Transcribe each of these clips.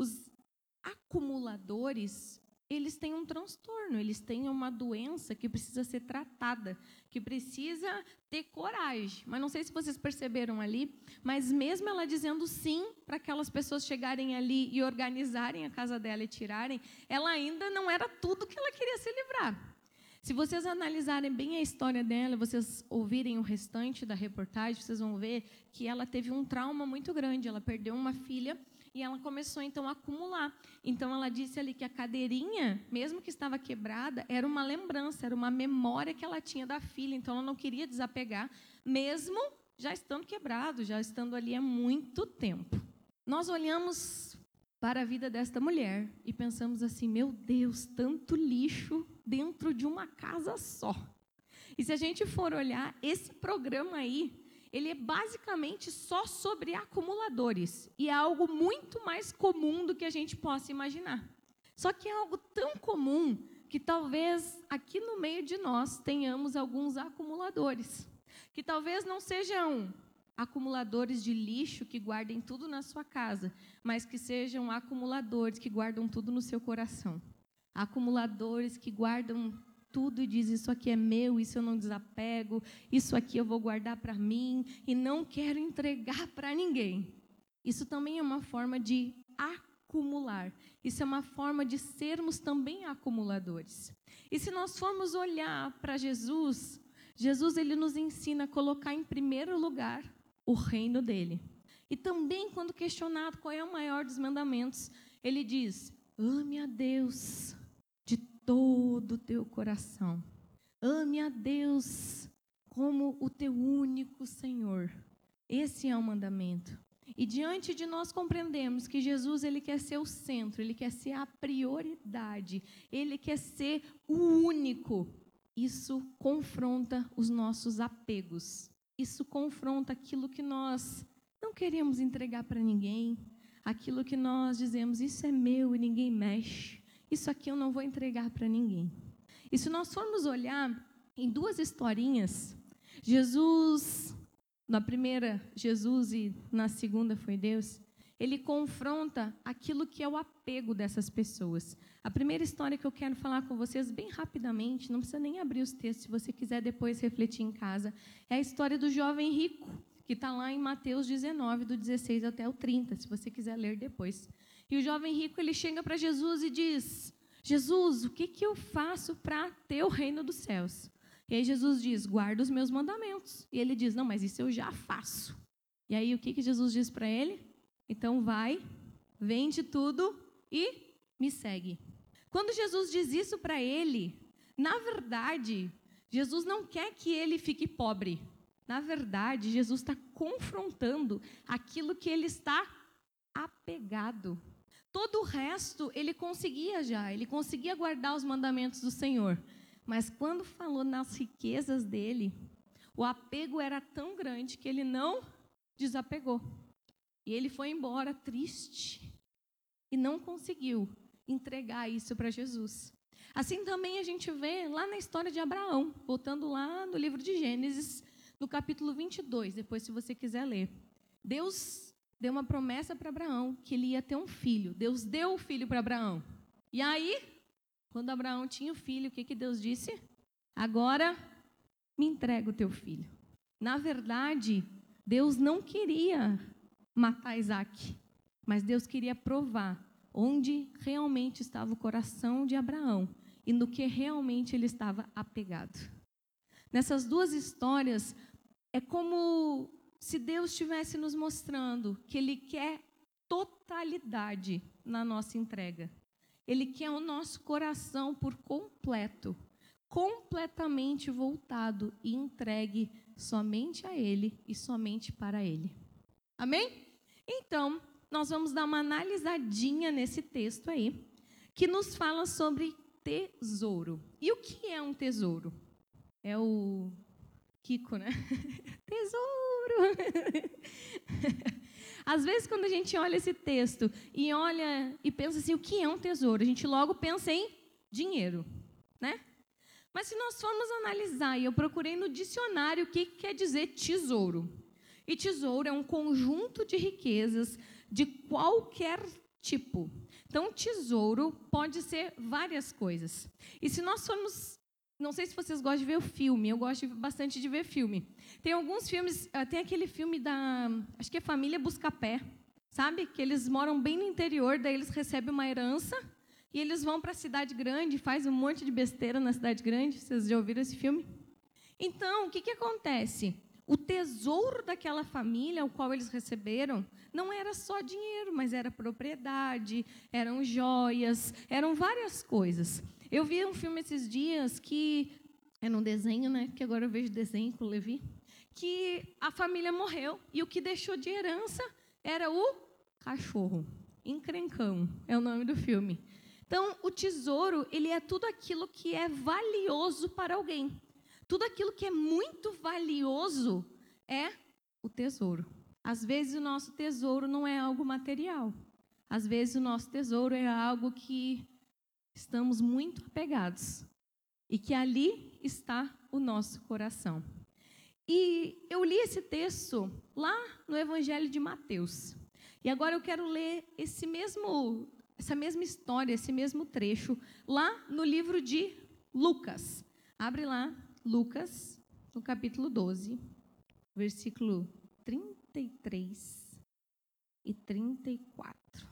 Os acumuladores, eles têm um transtorno, eles têm uma doença que precisa ser tratada, que precisa ter coragem. Mas não sei se vocês perceberam ali, mas mesmo ela dizendo sim para aquelas pessoas chegarem ali e organizarem a casa dela e tirarem, ela ainda não era tudo que ela queria se livrar. Se vocês analisarem bem a história dela, vocês ouvirem o restante da reportagem, vocês vão ver que ela teve um trauma muito grande. Ela perdeu uma filha e ela começou então a acumular. Então ela disse ali que a cadeirinha, mesmo que estava quebrada, era uma lembrança, era uma memória que ela tinha da filha. Então ela não queria desapegar, mesmo já estando quebrado, já estando ali há muito tempo. Nós olhamos para a vida desta mulher e pensamos assim: meu Deus, tanto lixo dentro de uma casa só. E se a gente for olhar, esse programa aí, ele é basicamente só sobre acumuladores. E é algo muito mais comum do que a gente possa imaginar. Só que é algo tão comum que talvez aqui no meio de nós tenhamos alguns acumuladores. Que talvez não sejam acumuladores de lixo que guardem tudo na sua casa, mas que sejam acumuladores que guardam tudo no seu coração. Acumuladores que guardam tudo e diz: Isso aqui é meu, isso eu não desapego, isso aqui eu vou guardar para mim e não quero entregar para ninguém. Isso também é uma forma de acumular. Isso é uma forma de sermos também acumuladores. E se nós formos olhar para Jesus, Jesus ele nos ensina a colocar em primeiro lugar o reino dele. E também quando questionado qual é o maior dos mandamentos, ele diz: ame a Deus todo o teu coração. Ame a Deus como o teu único Senhor. Esse é o mandamento. E diante de nós compreendemos que Jesus ele quer ser o centro, ele quer ser a prioridade, ele quer ser o único. Isso confronta os nossos apegos. Isso confronta aquilo que nós não queremos entregar para ninguém, aquilo que nós dizemos isso é meu e ninguém mexe isso aqui eu não vou entregar para ninguém. E se nós formos olhar em duas historinhas, Jesus, na primeira, Jesus e na segunda foi Deus, ele confronta aquilo que é o apego dessas pessoas. A primeira história que eu quero falar com vocês, bem rapidamente, não precisa nem abrir os textos, se você quiser depois refletir em casa, é a história do jovem rico, que está lá em Mateus 19, do 16 até o 30, se você quiser ler depois. E o jovem rico ele chega para Jesus e diz: Jesus, o que, que eu faço para ter o reino dos céus? E aí Jesus diz: guarda os meus mandamentos. E ele diz: não, mas isso eu já faço. E aí o que, que Jesus diz para ele? Então vai, vende tudo e me segue. Quando Jesus diz isso para ele, na verdade, Jesus não quer que ele fique pobre. Na verdade, Jesus está confrontando aquilo que ele está apegado. Todo o resto ele conseguia já, ele conseguia guardar os mandamentos do Senhor. Mas quando falou nas riquezas dele, o apego era tão grande que ele não desapegou. E ele foi embora triste e não conseguiu entregar isso para Jesus. Assim também a gente vê lá na história de Abraão, voltando lá no livro de Gênesis, no capítulo 22, depois se você quiser ler. Deus deu uma promessa para Abraão que ele ia ter um filho. Deus deu o filho para Abraão. E aí, quando Abraão tinha o filho, o que, que Deus disse? Agora me entrega o teu filho. Na verdade, Deus não queria matar Isaac, mas Deus queria provar onde realmente estava o coração de Abraão e no que realmente ele estava apegado. Nessas duas histórias, é como se Deus estivesse nos mostrando que Ele quer totalidade na nossa entrega, Ele quer o nosso coração por completo, completamente voltado e entregue somente a Ele e somente para Ele. Amém? Então, nós vamos dar uma analisadinha nesse texto aí, que nos fala sobre tesouro. E o que é um tesouro? É o Kiko, né? Tesouro! Às vezes, quando a gente olha esse texto e olha e pensa assim, o que é um tesouro? A gente logo pensa em dinheiro, né? Mas se nós formos analisar, e eu procurei no dicionário o que quer dizer tesouro. E tesouro é um conjunto de riquezas de qualquer tipo. Então, tesouro pode ser várias coisas. E se nós formos. Não sei se vocês gostam de ver o filme, eu gosto bastante de ver filme. Tem alguns filmes, ah, tem aquele filme da. Acho que é Família Buscapé, sabe? Que eles moram bem no interior, daí eles recebem uma herança e eles vão para a cidade grande, faz um monte de besteira na cidade grande. Vocês já ouviram esse filme? Então, o que, que acontece? O tesouro daquela família, o qual eles receberam, não era só dinheiro, mas era propriedade, eram joias, eram várias coisas. Eu vi um filme esses dias que era um desenho, né? Que agora eu vejo desenho com o Levi, que a família morreu e o que deixou de herança era o cachorro. Encrencão é o nome do filme. Então, o tesouro, ele é tudo aquilo que é valioso para alguém. Tudo aquilo que é muito valioso é o tesouro. Às vezes o nosso tesouro não é algo material. Às vezes o nosso tesouro é algo que estamos muito apegados e que ali está o nosso coração. E eu li esse texto lá no Evangelho de Mateus. E agora eu quero ler esse mesmo essa mesma história, esse mesmo trecho lá no livro de Lucas. Abre lá Lucas, no capítulo 12, versículo 33 e 34.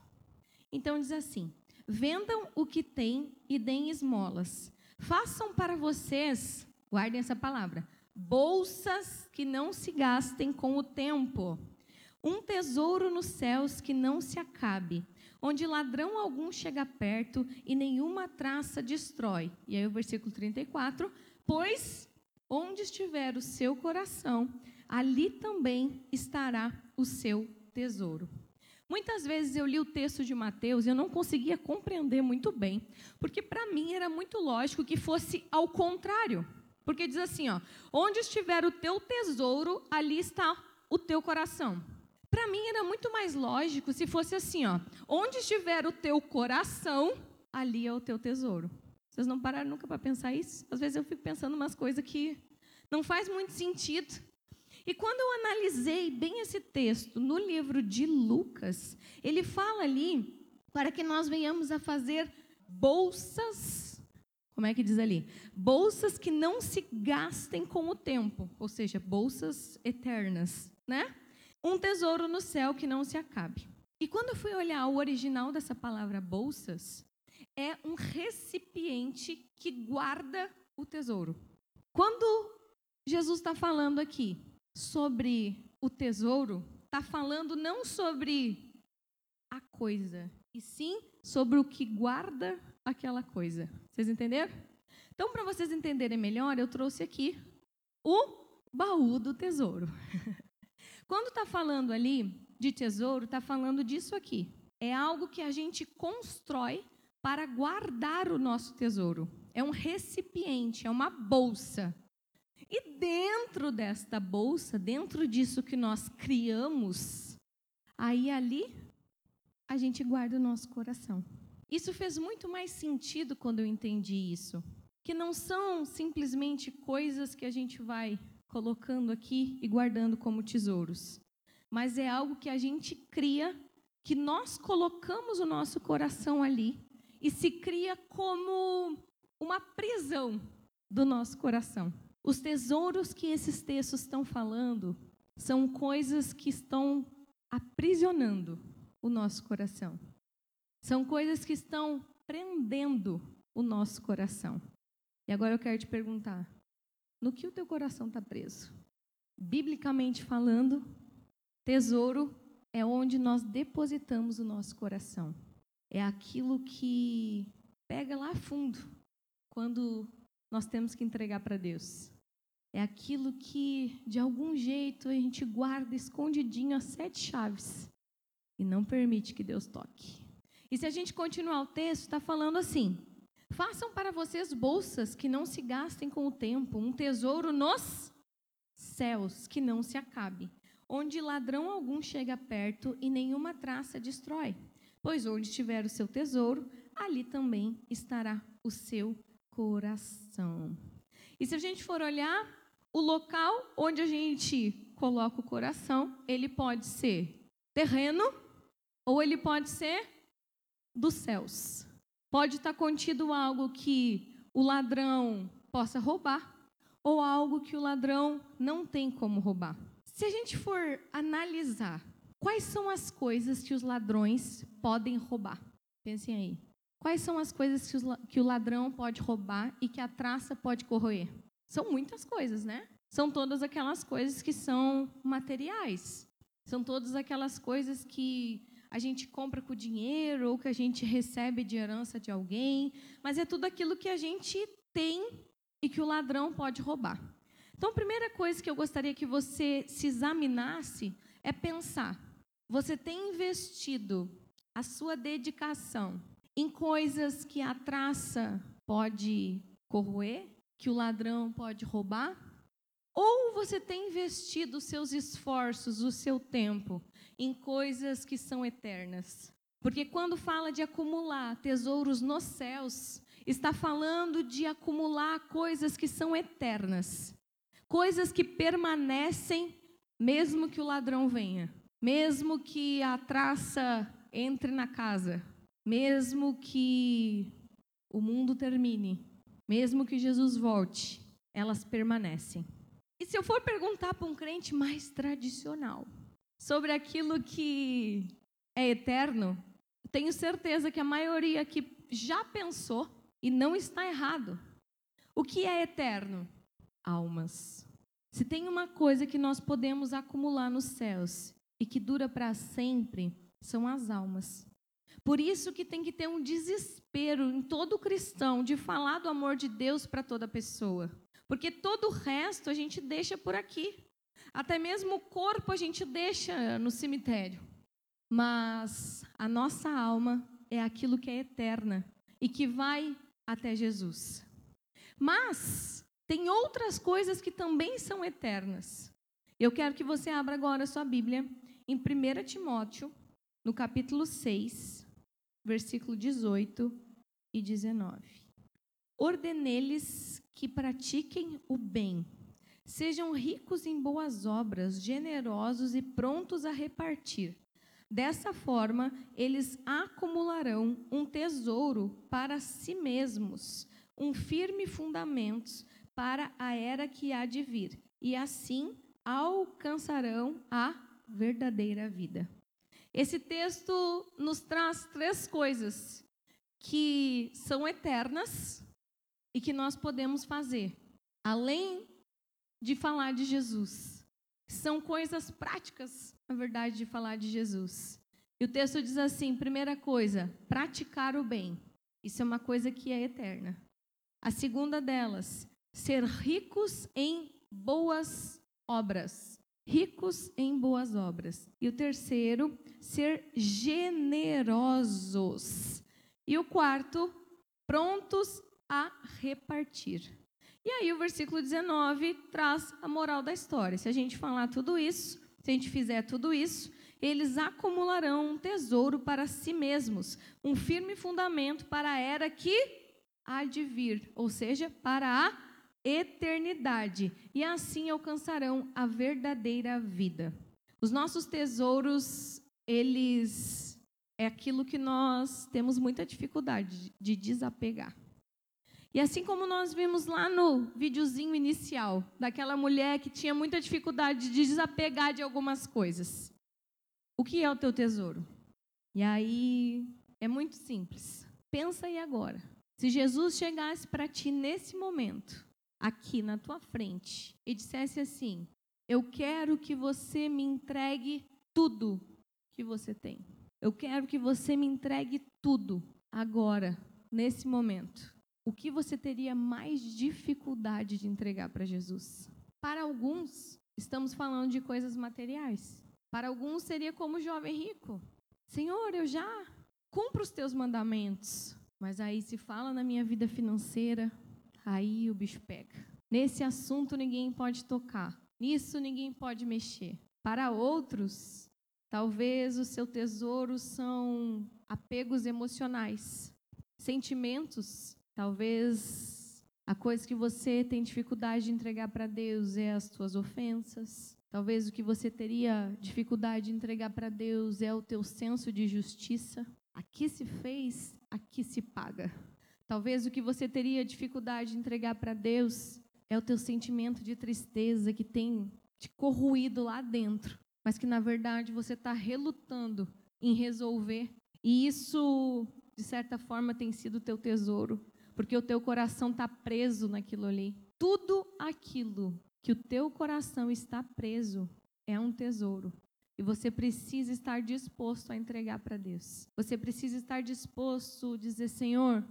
Então diz assim: Vendam o que têm e deem esmolas. Façam para vocês, guardem essa palavra, bolsas que não se gastem com o tempo, um tesouro nos céus que não se acabe, onde ladrão algum chega perto e nenhuma traça destrói. E aí o versículo 34 Pois onde estiver o seu coração, ali também estará o seu tesouro. Muitas vezes eu li o texto de Mateus e eu não conseguia compreender muito bem, porque para mim era muito lógico que fosse ao contrário. Porque diz assim, ó, onde estiver o teu tesouro, ali está o teu coração. Para mim era muito mais lógico se fosse assim, ó, onde estiver o teu coração, ali é o teu tesouro. Vocês não pararam nunca para pensar isso? Às vezes eu fico pensando umas coisas que não faz muito sentido. E quando eu analisei bem esse texto no livro de Lucas, ele fala ali para que nós venhamos a fazer bolsas, como é que diz ali? Bolsas que não se gastem com o tempo, ou seja, bolsas eternas, né? Um tesouro no céu que não se acabe. E quando eu fui olhar o original dessa palavra bolsas, é um recipiente que guarda o tesouro. Quando Jesus está falando aqui sobre o tesouro, está falando não sobre a coisa, e sim sobre o que guarda aquela coisa. Vocês entenderam? Então, para vocês entenderem melhor, eu trouxe aqui o baú do tesouro. Quando está falando ali de tesouro, está falando disso aqui. É algo que a gente constrói para guardar o nosso tesouro. É um recipiente, é uma bolsa. E dentro desta bolsa, dentro disso que nós criamos, aí ali a gente guarda o nosso coração. Isso fez muito mais sentido quando eu entendi isso. Que não são simplesmente coisas que a gente vai colocando aqui e guardando como tesouros, mas é algo que a gente cria, que nós colocamos o nosso coração ali e se cria como uma prisão do nosso coração. Os tesouros que esses textos estão falando são coisas que estão aprisionando o nosso coração. São coisas que estão prendendo o nosso coração. E agora eu quero te perguntar: no que o teu coração está preso? Biblicamente falando, tesouro é onde nós depositamos o nosso coração é aquilo que pega lá fundo quando nós temos que entregar para Deus. É aquilo que, de algum jeito, a gente guarda escondidinho as sete chaves e não permite que Deus toque. E se a gente continuar o texto, está falando assim: façam para vocês bolsas que não se gastem com o tempo, um tesouro nos céus que não se acabe, onde ladrão algum chega perto e nenhuma traça destrói. Pois onde estiver o seu tesouro, ali também estará o seu coração. E se a gente for olhar, o local onde a gente coloca o coração, ele pode ser terreno ou ele pode ser dos céus. Pode estar contido algo que o ladrão possa roubar ou algo que o ladrão não tem como roubar. Se a gente for analisar quais são as coisas que os ladrões podem roubar, pensem aí. Quais são as coisas que o ladrão pode roubar e que a traça pode corroer? São muitas coisas, né? São todas aquelas coisas que são materiais. São todas aquelas coisas que a gente compra com dinheiro ou que a gente recebe de herança de alguém, mas é tudo aquilo que a gente tem e que o ladrão pode roubar. Então, a primeira coisa que eu gostaria que você se examinasse é pensar: você tem investido a sua dedicação em coisas que a traça pode corroer, que o ladrão pode roubar? Ou você tem investido os seus esforços, o seu tempo em coisas que são eternas? Porque quando fala de acumular tesouros nos céus, está falando de acumular coisas que são eternas, coisas que permanecem mesmo que o ladrão venha, mesmo que a traça entre na casa, mesmo que o mundo termine, mesmo que Jesus volte, elas permanecem. E se eu for perguntar para um crente mais tradicional sobre aquilo que é eterno, tenho certeza que a maioria que já pensou e não está errado. O que é eterno? Almas. Se tem uma coisa que nós podemos acumular nos céus e que dura para sempre, são as almas. Por isso que tem que ter um desespero em todo cristão de falar do amor de Deus para toda pessoa. Porque todo o resto a gente deixa por aqui. Até mesmo o corpo a gente deixa no cemitério. Mas a nossa alma é aquilo que é eterna e que vai até Jesus. Mas tem outras coisas que também são eternas. Eu quero que você abra agora a sua Bíblia em 1 Timóteo, no capítulo 6, versículo 18 e 19. Ordenei-lhes que pratiquem o bem, sejam ricos em boas obras, generosos e prontos a repartir. Dessa forma, eles acumularão um tesouro para si mesmos, um firme fundamento para a era que há de vir, e assim alcançarão a verdadeira vida. Esse texto nos traz três coisas que são eternas e que nós podemos fazer, além de falar de Jesus. São coisas práticas, na verdade, de falar de Jesus. E o texto diz assim: primeira coisa, praticar o bem. Isso é uma coisa que é eterna. A segunda delas, ser ricos em boas obras ricos em boas obras. E o terceiro, ser generosos. E o quarto, prontos a repartir. E aí o versículo 19 traz a moral da história. Se a gente falar tudo isso, se a gente fizer tudo isso, eles acumularão um tesouro para si mesmos, um firme fundamento para a era que há de vir, ou seja, para a eternidade, e assim alcançarão a verdadeira vida. Os nossos tesouros, eles é aquilo que nós temos muita dificuldade de desapegar. E assim como nós vimos lá no videozinho inicial, daquela mulher que tinha muita dificuldade de desapegar de algumas coisas. O que é o teu tesouro? E aí é muito simples. Pensa aí agora. Se Jesus chegasse para ti nesse momento aqui na tua frente e dissesse assim: Eu quero que você me entregue tudo que você tem. Eu quero que você me entregue tudo agora, nesse momento. O que você teria mais dificuldade de entregar para Jesus? Para alguns, estamos falando de coisas materiais. Para alguns seria como o jovem rico. Senhor, eu já cumpro os teus mandamentos. Mas aí se fala na minha vida financeira, aí o bicho pega. Nesse assunto ninguém pode tocar, nisso ninguém pode mexer. Para outros, talvez o seu tesouro são apegos emocionais, sentimentos. Talvez a coisa que você tem dificuldade de entregar para Deus é as suas ofensas. Talvez o que você teria dificuldade de entregar para Deus é o teu senso de justiça. Aqui se fez, aqui se paga. Talvez o que você teria dificuldade de entregar para Deus é o teu sentimento de tristeza que tem te corroído lá dentro, mas que na verdade você está relutando em resolver. E isso, de certa forma, tem sido o teu tesouro, porque o teu coração está preso naquilo ali. Tudo aquilo que o teu coração está preso é um tesouro. E você precisa estar disposto a entregar para Deus. Você precisa estar disposto a dizer: Senhor,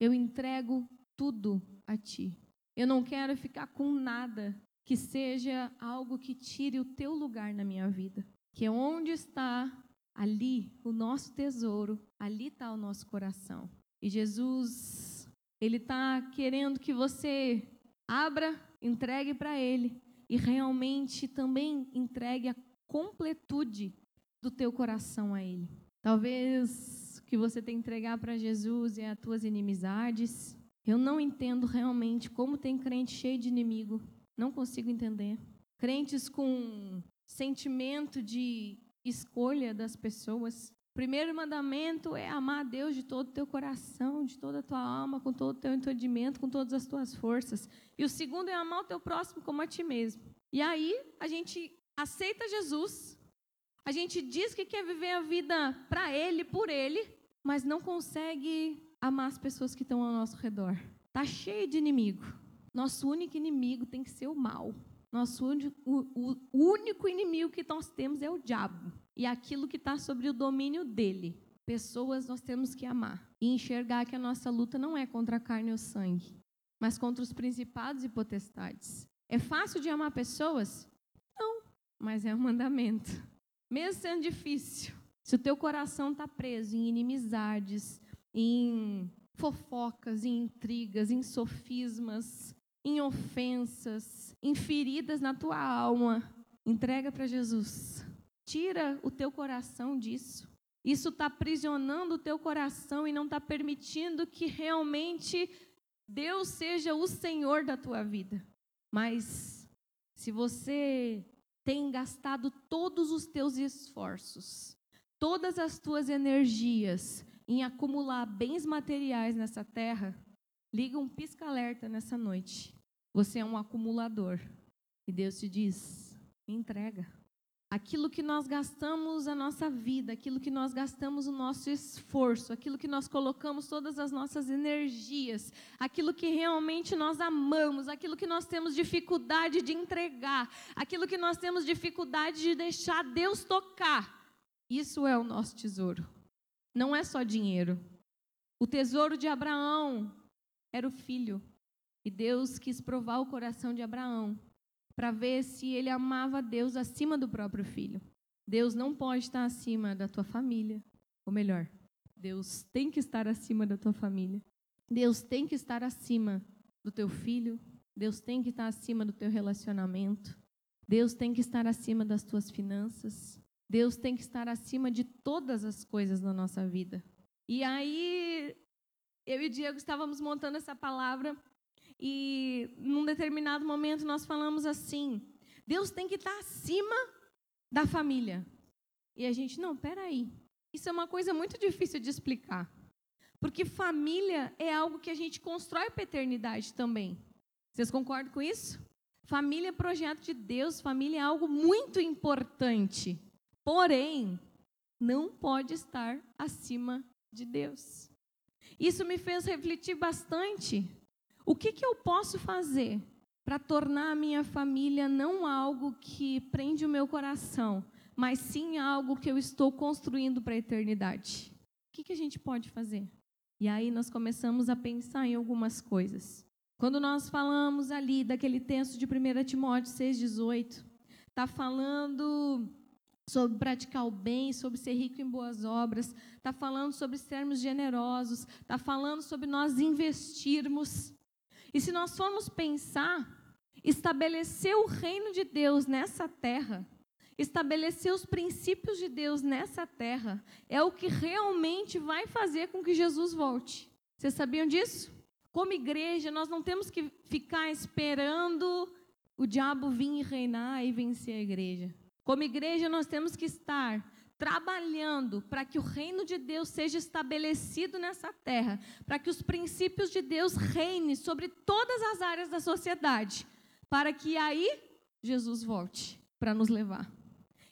eu entrego tudo a Ti. Eu não quero ficar com nada que seja algo que tire o teu lugar na minha vida. Que é onde está ali o nosso tesouro, ali está o nosso coração. E Jesus, Ele está querendo que você abra, entregue para Ele e realmente também entregue a completude do teu coração a Ele. Talvez o que você tem que entregar para Jesus é as tuas inimizades. Eu não entendo realmente como tem crente cheio de inimigo. Não consigo entender. Crentes com sentimento de escolha das pessoas. O primeiro mandamento é amar a Deus de todo o teu coração, de toda a tua alma, com todo o teu entendimento, com todas as tuas forças. E o segundo é amar o teu próximo como a ti mesmo. E aí a gente aceita Jesus, a gente diz que quer viver a vida para Ele, por Ele, mas não consegue amar as pessoas que estão ao nosso redor. Tá cheio de inimigo. Nosso único inimigo tem que ser o mal. Nosso único, o, o único inimigo que nós temos é o diabo e aquilo que está sobre o domínio dele. Pessoas nós temos que amar e enxergar que a nossa luta não é contra a carne ou sangue, mas contra os principados e potestades. É fácil de amar pessoas? Não, mas é um mandamento. Mesmo sendo difícil, se o teu coração está preso em inimizades, em fofocas, em intrigas, em sofismas, em ofensas, em feridas na tua alma, entrega para Jesus. Tira o teu coração disso. Isso está aprisionando o teu coração e não está permitindo que realmente Deus seja o Senhor da tua vida. Mas se você tem gastado todos os teus esforços, todas as tuas energias em acumular bens materiais nessa terra, liga um pisca-alerta nessa noite. Você é um acumulador. E Deus te diz: entrega. Aquilo que nós gastamos a nossa vida, aquilo que nós gastamos o nosso esforço, aquilo que nós colocamos todas as nossas energias, aquilo que realmente nós amamos, aquilo que nós temos dificuldade de entregar, aquilo que nós temos dificuldade de deixar Deus tocar, isso é o nosso tesouro. Não é só dinheiro. O tesouro de Abraão era o filho. E Deus quis provar o coração de Abraão para ver se ele amava Deus acima do próprio filho. Deus não pode estar acima da tua família, ou melhor, Deus tem que estar acima da tua família. Deus tem que estar acima do teu filho, Deus tem que estar acima do teu relacionamento. Deus tem que estar acima das tuas finanças. Deus tem que estar acima de todas as coisas na nossa vida. E aí, eu e o Diego estávamos montando essa palavra e num determinado momento nós falamos assim: Deus tem que estar acima da família. E a gente, não, peraí. Isso é uma coisa muito difícil de explicar. Porque família é algo que a gente constrói para a eternidade também. Vocês concordam com isso? Família é projeto de Deus, família é algo muito importante. Porém, não pode estar acima de Deus. Isso me fez refletir bastante o que, que eu posso fazer para tornar a minha família não algo que prende o meu coração, mas sim algo que eu estou construindo para a eternidade? O que, que a gente pode fazer? E aí nós começamos a pensar em algumas coisas. Quando nós falamos ali daquele texto de 1 Timóteo 6,18, está falando sobre praticar o bem, sobre ser rico em boas obras, está falando sobre sermos generosos, está falando sobre nós investirmos. E se nós formos pensar, estabelecer o reino de Deus nessa terra, estabelecer os princípios de Deus nessa terra, é o que realmente vai fazer com que Jesus volte. Vocês sabiam disso? Como igreja, nós não temos que ficar esperando o diabo vir e reinar e vencer a igreja. Como igreja, nós temos que estar trabalhando para que o reino de Deus seja estabelecido nessa terra, para que os princípios de Deus reinem sobre todas as áreas da sociedade, para que aí Jesus volte para nos levar.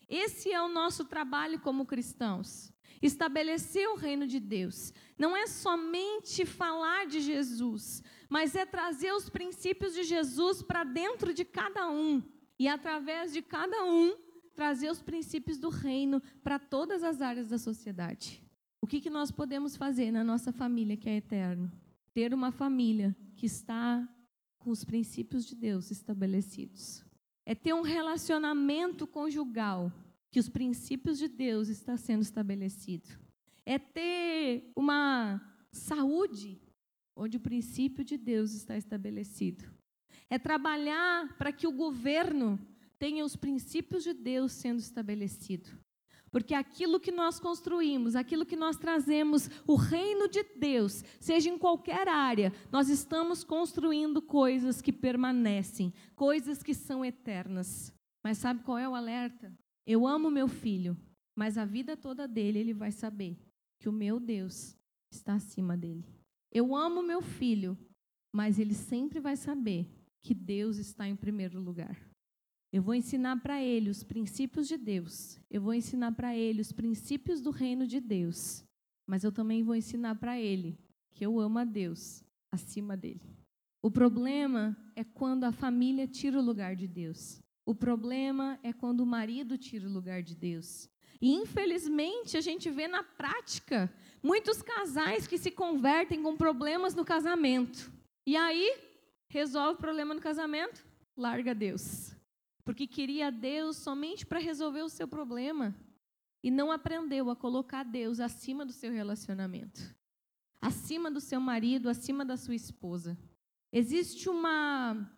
Esse é o nosso trabalho como cristãos. Estabelecer o reino de Deus. Não é somente falar de Jesus, mas é trazer os princípios de Jesus para dentro de cada um. E através de cada um, trazer os princípios do reino para todas as áreas da sociedade. O que, que nós podemos fazer na nossa família que é eterno? Ter uma família que está com os princípios de Deus estabelecidos. É ter um relacionamento conjugal que os princípios de Deus está sendo estabelecido. É ter uma saúde onde o princípio de Deus está estabelecido. É trabalhar para que o governo tenha os princípios de Deus sendo estabelecido. Porque aquilo que nós construímos, aquilo que nós trazemos, o reino de Deus, seja em qualquer área, nós estamos construindo coisas que permanecem, coisas que são eternas. Mas sabe qual é o alerta? Eu amo meu filho, mas a vida toda dele ele vai saber que o meu Deus está acima dele. Eu amo meu filho, mas ele sempre vai saber que Deus está em primeiro lugar. Eu vou ensinar para ele os princípios de Deus. Eu vou ensinar para ele os princípios do reino de Deus. Mas eu também vou ensinar para ele que eu amo a Deus acima dele. O problema é quando a família tira o lugar de Deus. O problema é quando o marido tira o lugar de Deus. E infelizmente a gente vê na prática muitos casais que se convertem com problemas no casamento. E aí, resolve o problema no casamento, larga Deus porque queria Deus somente para resolver o seu problema e não aprendeu a colocar Deus acima do seu relacionamento, acima do seu marido, acima da sua esposa. Existe uma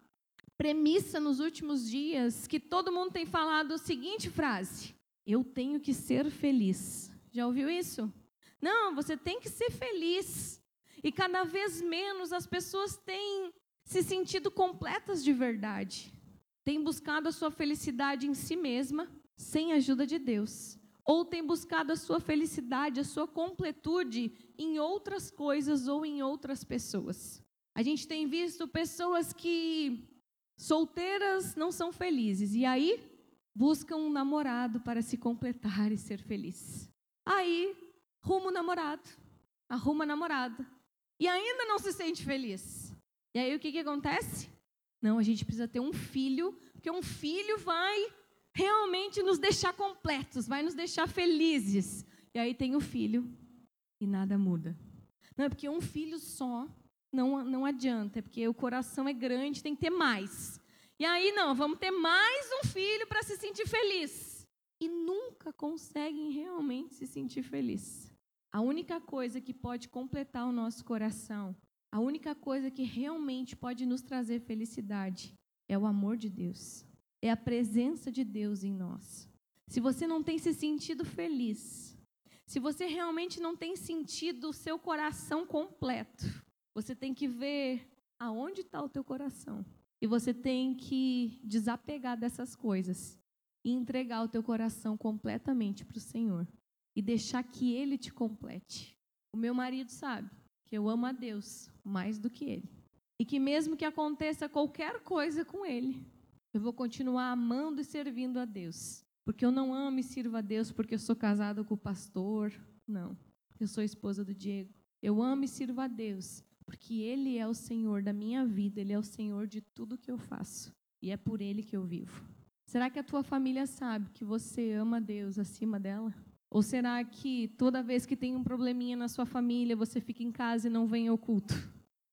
premissa nos últimos dias que todo mundo tem falado a seguinte frase: Eu tenho que ser feliz. Já ouviu isso? Não, você tem que ser feliz. E cada vez menos as pessoas têm se sentido completas de verdade tem buscado a sua felicidade em si mesma, sem a ajuda de Deus, ou tem buscado a sua felicidade, a sua completude em outras coisas ou em outras pessoas. A gente tem visto pessoas que solteiras não são felizes e aí buscam um namorado para se completar e ser feliz. Aí, rumo namorado, arruma namorada e ainda não se sente feliz. E aí o que, que acontece? Não, a gente precisa ter um filho, porque um filho vai realmente nos deixar completos, vai nos deixar felizes. E aí tem o filho e nada muda. Não, é porque um filho só não, não adianta, é porque o coração é grande, tem que ter mais. E aí, não, vamos ter mais um filho para se sentir feliz. E nunca conseguem realmente se sentir feliz. A única coisa que pode completar o nosso coração a única coisa que realmente pode nos trazer felicidade é o amor de Deus, é a presença de Deus em nós. Se você não tem se sentido feliz, se você realmente não tem sentido o seu coração completo, você tem que ver aonde está o teu coração. E você tem que desapegar dessas coisas e entregar o teu coração completamente para o Senhor e deixar que Ele te complete. O meu marido sabe que eu amo a Deus mais do que Ele. E que mesmo que aconteça qualquer coisa com Ele, eu vou continuar amando e servindo a Deus. Porque eu não amo e sirvo a Deus porque eu sou casada com o pastor. Não. Eu sou esposa do Diego. Eu amo e sirvo a Deus porque Ele é o Senhor da minha vida, Ele é o Senhor de tudo que eu faço. E é por Ele que eu vivo. Será que a tua família sabe que você ama Deus acima dela? Ou será que toda vez que tem um probleminha na sua família, você fica em casa e não vem ao culto?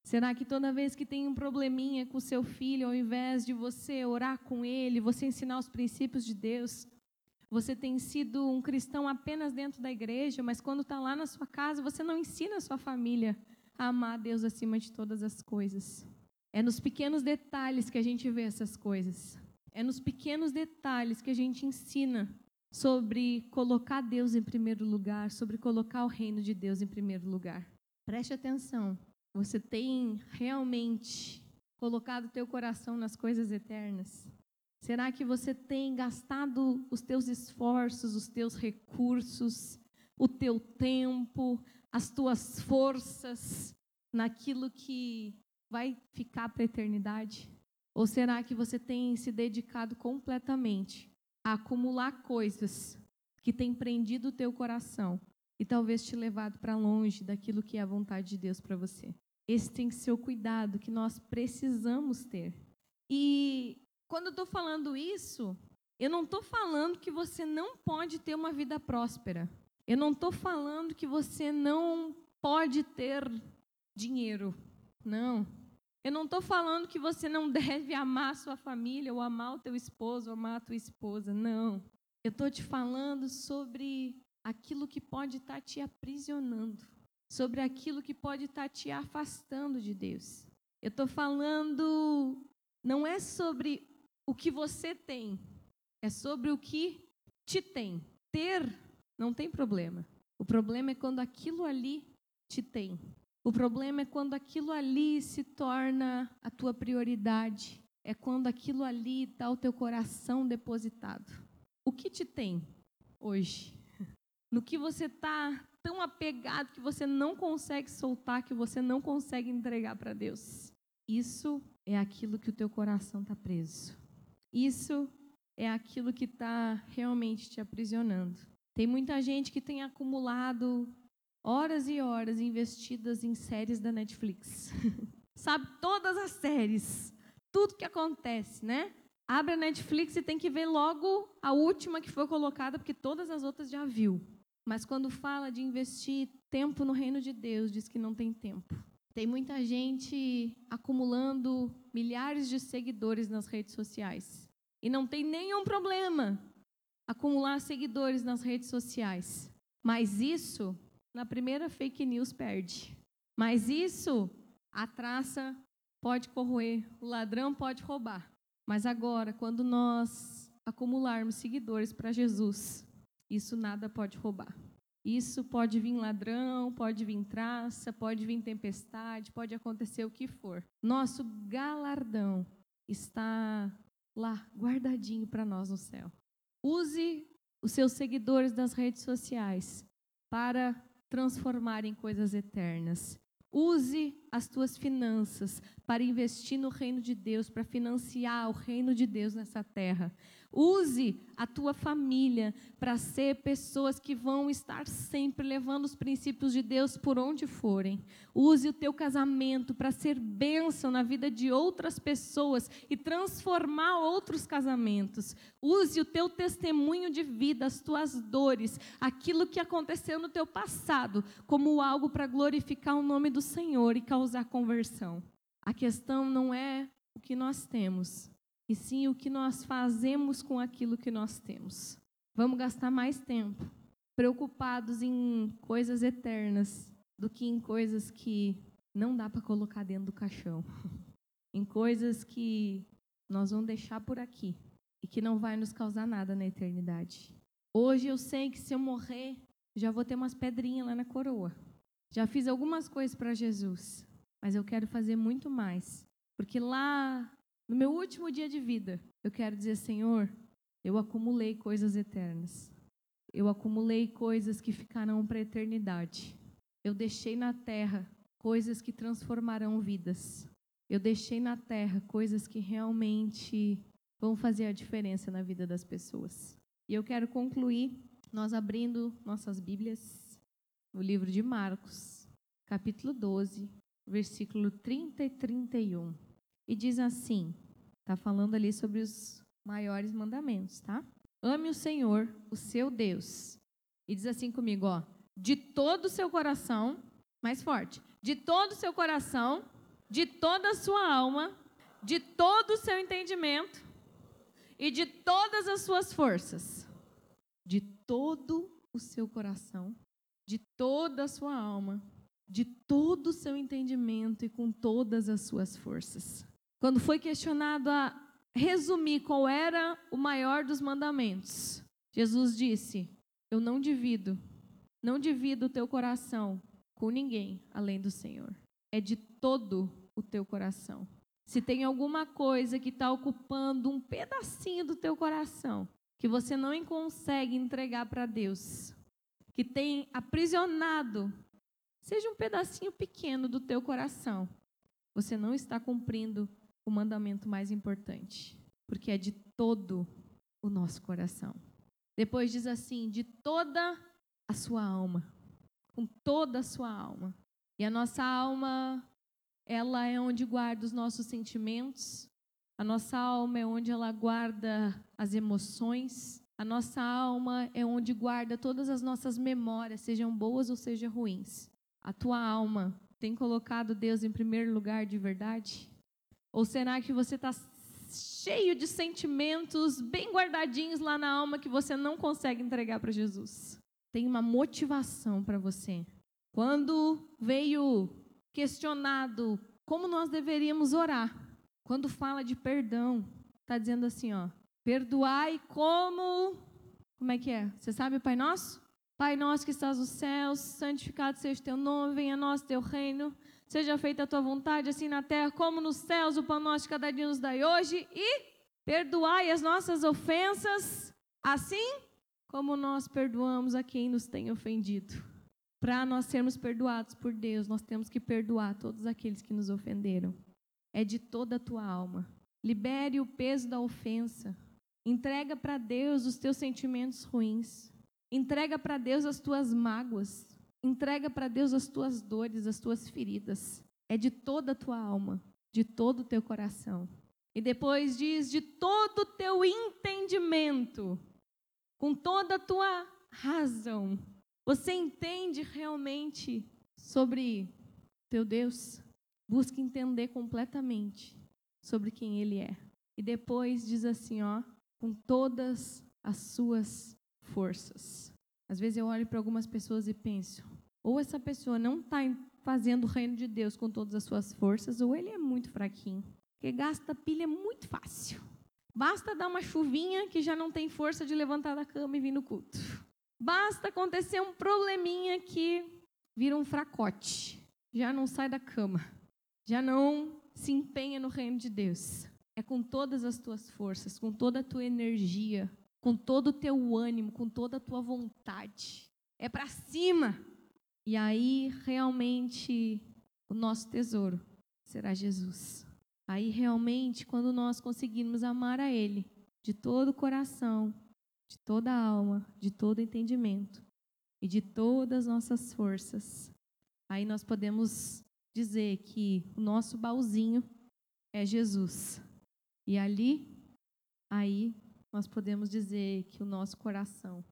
Será que toda vez que tem um probleminha com seu filho, ao invés de você orar com ele, você ensinar os princípios de Deus, você tem sido um cristão apenas dentro da igreja, mas quando está lá na sua casa, você não ensina a sua família a amar a Deus acima de todas as coisas? É nos pequenos detalhes que a gente vê essas coisas. É nos pequenos detalhes que a gente ensina sobre colocar Deus em primeiro lugar, sobre colocar o reino de Deus em primeiro lugar. Preste atenção. Você tem realmente colocado teu coração nas coisas eternas? Será que você tem gastado os teus esforços, os teus recursos, o teu tempo, as tuas forças naquilo que vai ficar para a eternidade? Ou será que você tem se dedicado completamente a acumular coisas que têm prendido o teu coração e talvez te levado para longe daquilo que é a vontade de Deus para você? Esse tem que ser o cuidado que nós precisamos ter. E quando eu estou falando isso, eu não estou falando que você não pode ter uma vida próspera. Eu não estou falando que você não pode ter dinheiro. Não. Eu não estou falando que você não deve amar sua família, ou amar o teu esposo, ou amar a tua esposa. Não. Eu estou te falando sobre aquilo que pode estar tá te aprisionando, sobre aquilo que pode estar tá te afastando de Deus. Eu estou falando, não é sobre o que você tem, é sobre o que te tem. Ter não tem problema. O problema é quando aquilo ali te tem. O problema é quando aquilo ali se torna a tua prioridade. É quando aquilo ali está o teu coração depositado. O que te tem hoje? No que você está tão apegado que você não consegue soltar, que você não consegue entregar para Deus? Isso é aquilo que o teu coração está preso. Isso é aquilo que está realmente te aprisionando. Tem muita gente que tem acumulado horas e horas investidas em séries da Netflix. Sabe todas as séries, tudo que acontece, né? Abre a Netflix e tem que ver logo a última que foi colocada, porque todas as outras já viu. Mas quando fala de investir tempo no reino de Deus, diz que não tem tempo. Tem muita gente acumulando milhares de seguidores nas redes sociais. E não tem nenhum problema acumular seguidores nas redes sociais. Mas isso, na primeira fake news, perde. Mas isso, a traça pode corroer, o ladrão pode roubar. Mas agora, quando nós acumularmos seguidores para Jesus, isso nada pode roubar. Isso pode vir ladrão, pode vir traça, pode vir tempestade, pode acontecer o que for. Nosso galardão está lá, guardadinho para nós no céu. Use os seus seguidores das redes sociais para transformar em coisas eternas. Use as tuas finanças para investir no reino de Deus, para financiar o reino de Deus nessa terra. Use a tua família para ser pessoas que vão estar sempre levando os princípios de Deus por onde forem. Use o teu casamento para ser bênção na vida de outras pessoas e transformar outros casamentos. Use o teu testemunho de vida, as tuas dores, aquilo que aconteceu no teu passado, como algo para glorificar o nome do Senhor e causar conversão. A questão não é o que nós temos, e sim o que nós fazemos com aquilo que nós temos. Vamos gastar mais tempo preocupados em coisas eternas do que em coisas que não dá para colocar dentro do caixão. em coisas que nós vamos deixar por aqui e que não vai nos causar nada na eternidade. Hoje eu sei que se eu morrer, já vou ter umas pedrinhas lá na coroa. Já fiz algumas coisas para Jesus, mas eu quero fazer muito mais, porque lá no meu último dia de vida, eu quero dizer, Senhor, eu acumulei coisas eternas. Eu acumulei coisas que ficarão para a eternidade. Eu deixei na terra coisas que transformarão vidas. Eu deixei na terra coisas que realmente vão fazer a diferença na vida das pessoas. E eu quero concluir nós abrindo nossas Bíblias no livro de Marcos, capítulo 12, versículo 30 e 31. E diz assim: está falando ali sobre os maiores mandamentos, tá? Ame o Senhor, o seu Deus. E diz assim comigo, ó, de todo o seu coração, mais forte, de todo o seu coração, de toda a sua alma, de todo o seu entendimento e de todas as suas forças. De todo o seu coração, de toda a sua alma, de todo o seu entendimento e com todas as suas forças. Quando foi questionado a resumir qual era o maior dos mandamentos, Jesus disse: Eu não divido, não divido o teu coração com ninguém além do Senhor. É de todo o teu coração. Se tem alguma coisa que está ocupando um pedacinho do teu coração, que você não consegue entregar para Deus, que tem aprisionado, seja um pedacinho pequeno do teu coração, você não está cumprindo o mandamento mais importante, porque é de todo o nosso coração. Depois diz assim: de toda a sua alma, com toda a sua alma. E a nossa alma, ela é onde guarda os nossos sentimentos, a nossa alma é onde ela guarda as emoções, a nossa alma é onde guarda todas as nossas memórias, sejam boas ou sejam ruins. A tua alma tem colocado Deus em primeiro lugar de verdade? Ou será que você está cheio de sentimentos bem guardadinhos lá na alma que você não consegue entregar para Jesus? Tem uma motivação para você. Quando veio questionado como nós deveríamos orar, quando fala de perdão, está dizendo assim, ó, perdoai como, como é que é? Você sabe Pai Nosso? Pai nosso que estás nos céus, santificado seja o teu nome, venha a nós teu reino, seja feita a tua vontade, assim na terra como nos céus, o pão nosso cada dia nos dai hoje, e perdoai as nossas ofensas, assim como nós perdoamos a quem nos tem ofendido. Para nós sermos perdoados por Deus, nós temos que perdoar todos aqueles que nos ofenderam. É de toda a tua alma. Libere o peso da ofensa. Entrega para Deus os teus sentimentos ruins. Entrega para Deus as tuas mágoas. Entrega para Deus as tuas dores, as tuas feridas. É de toda a tua alma, de todo o teu coração. E depois diz de todo o teu entendimento, com toda a tua razão. Você entende realmente sobre teu Deus? Busque entender completamente sobre quem Ele é. E depois diz assim, ó, com todas as suas forças. Às vezes eu olho para algumas pessoas e penso, ou essa pessoa não está fazendo o reino de Deus com todas as suas forças, ou ele é muito fraquinho, porque gasta pilha muito fácil. Basta dar uma chuvinha que já não tem força de levantar da cama e vir no culto. Basta acontecer um probleminha que vira um fracote, já não sai da cama, já não se empenha no reino de Deus. É com todas as tuas forças, com toda a tua energia, com todo o teu ânimo, com toda a tua vontade. É para cima. E aí realmente o nosso tesouro será Jesus. Aí realmente, quando nós conseguirmos amar a Ele de todo o coração, de toda a alma, de todo o entendimento e de todas as nossas forças, aí nós podemos dizer que o nosso baúzinho é Jesus. E ali, aí nós podemos dizer que o nosso coração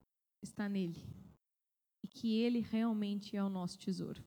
está nele e que ele realmente é o nosso tesouro.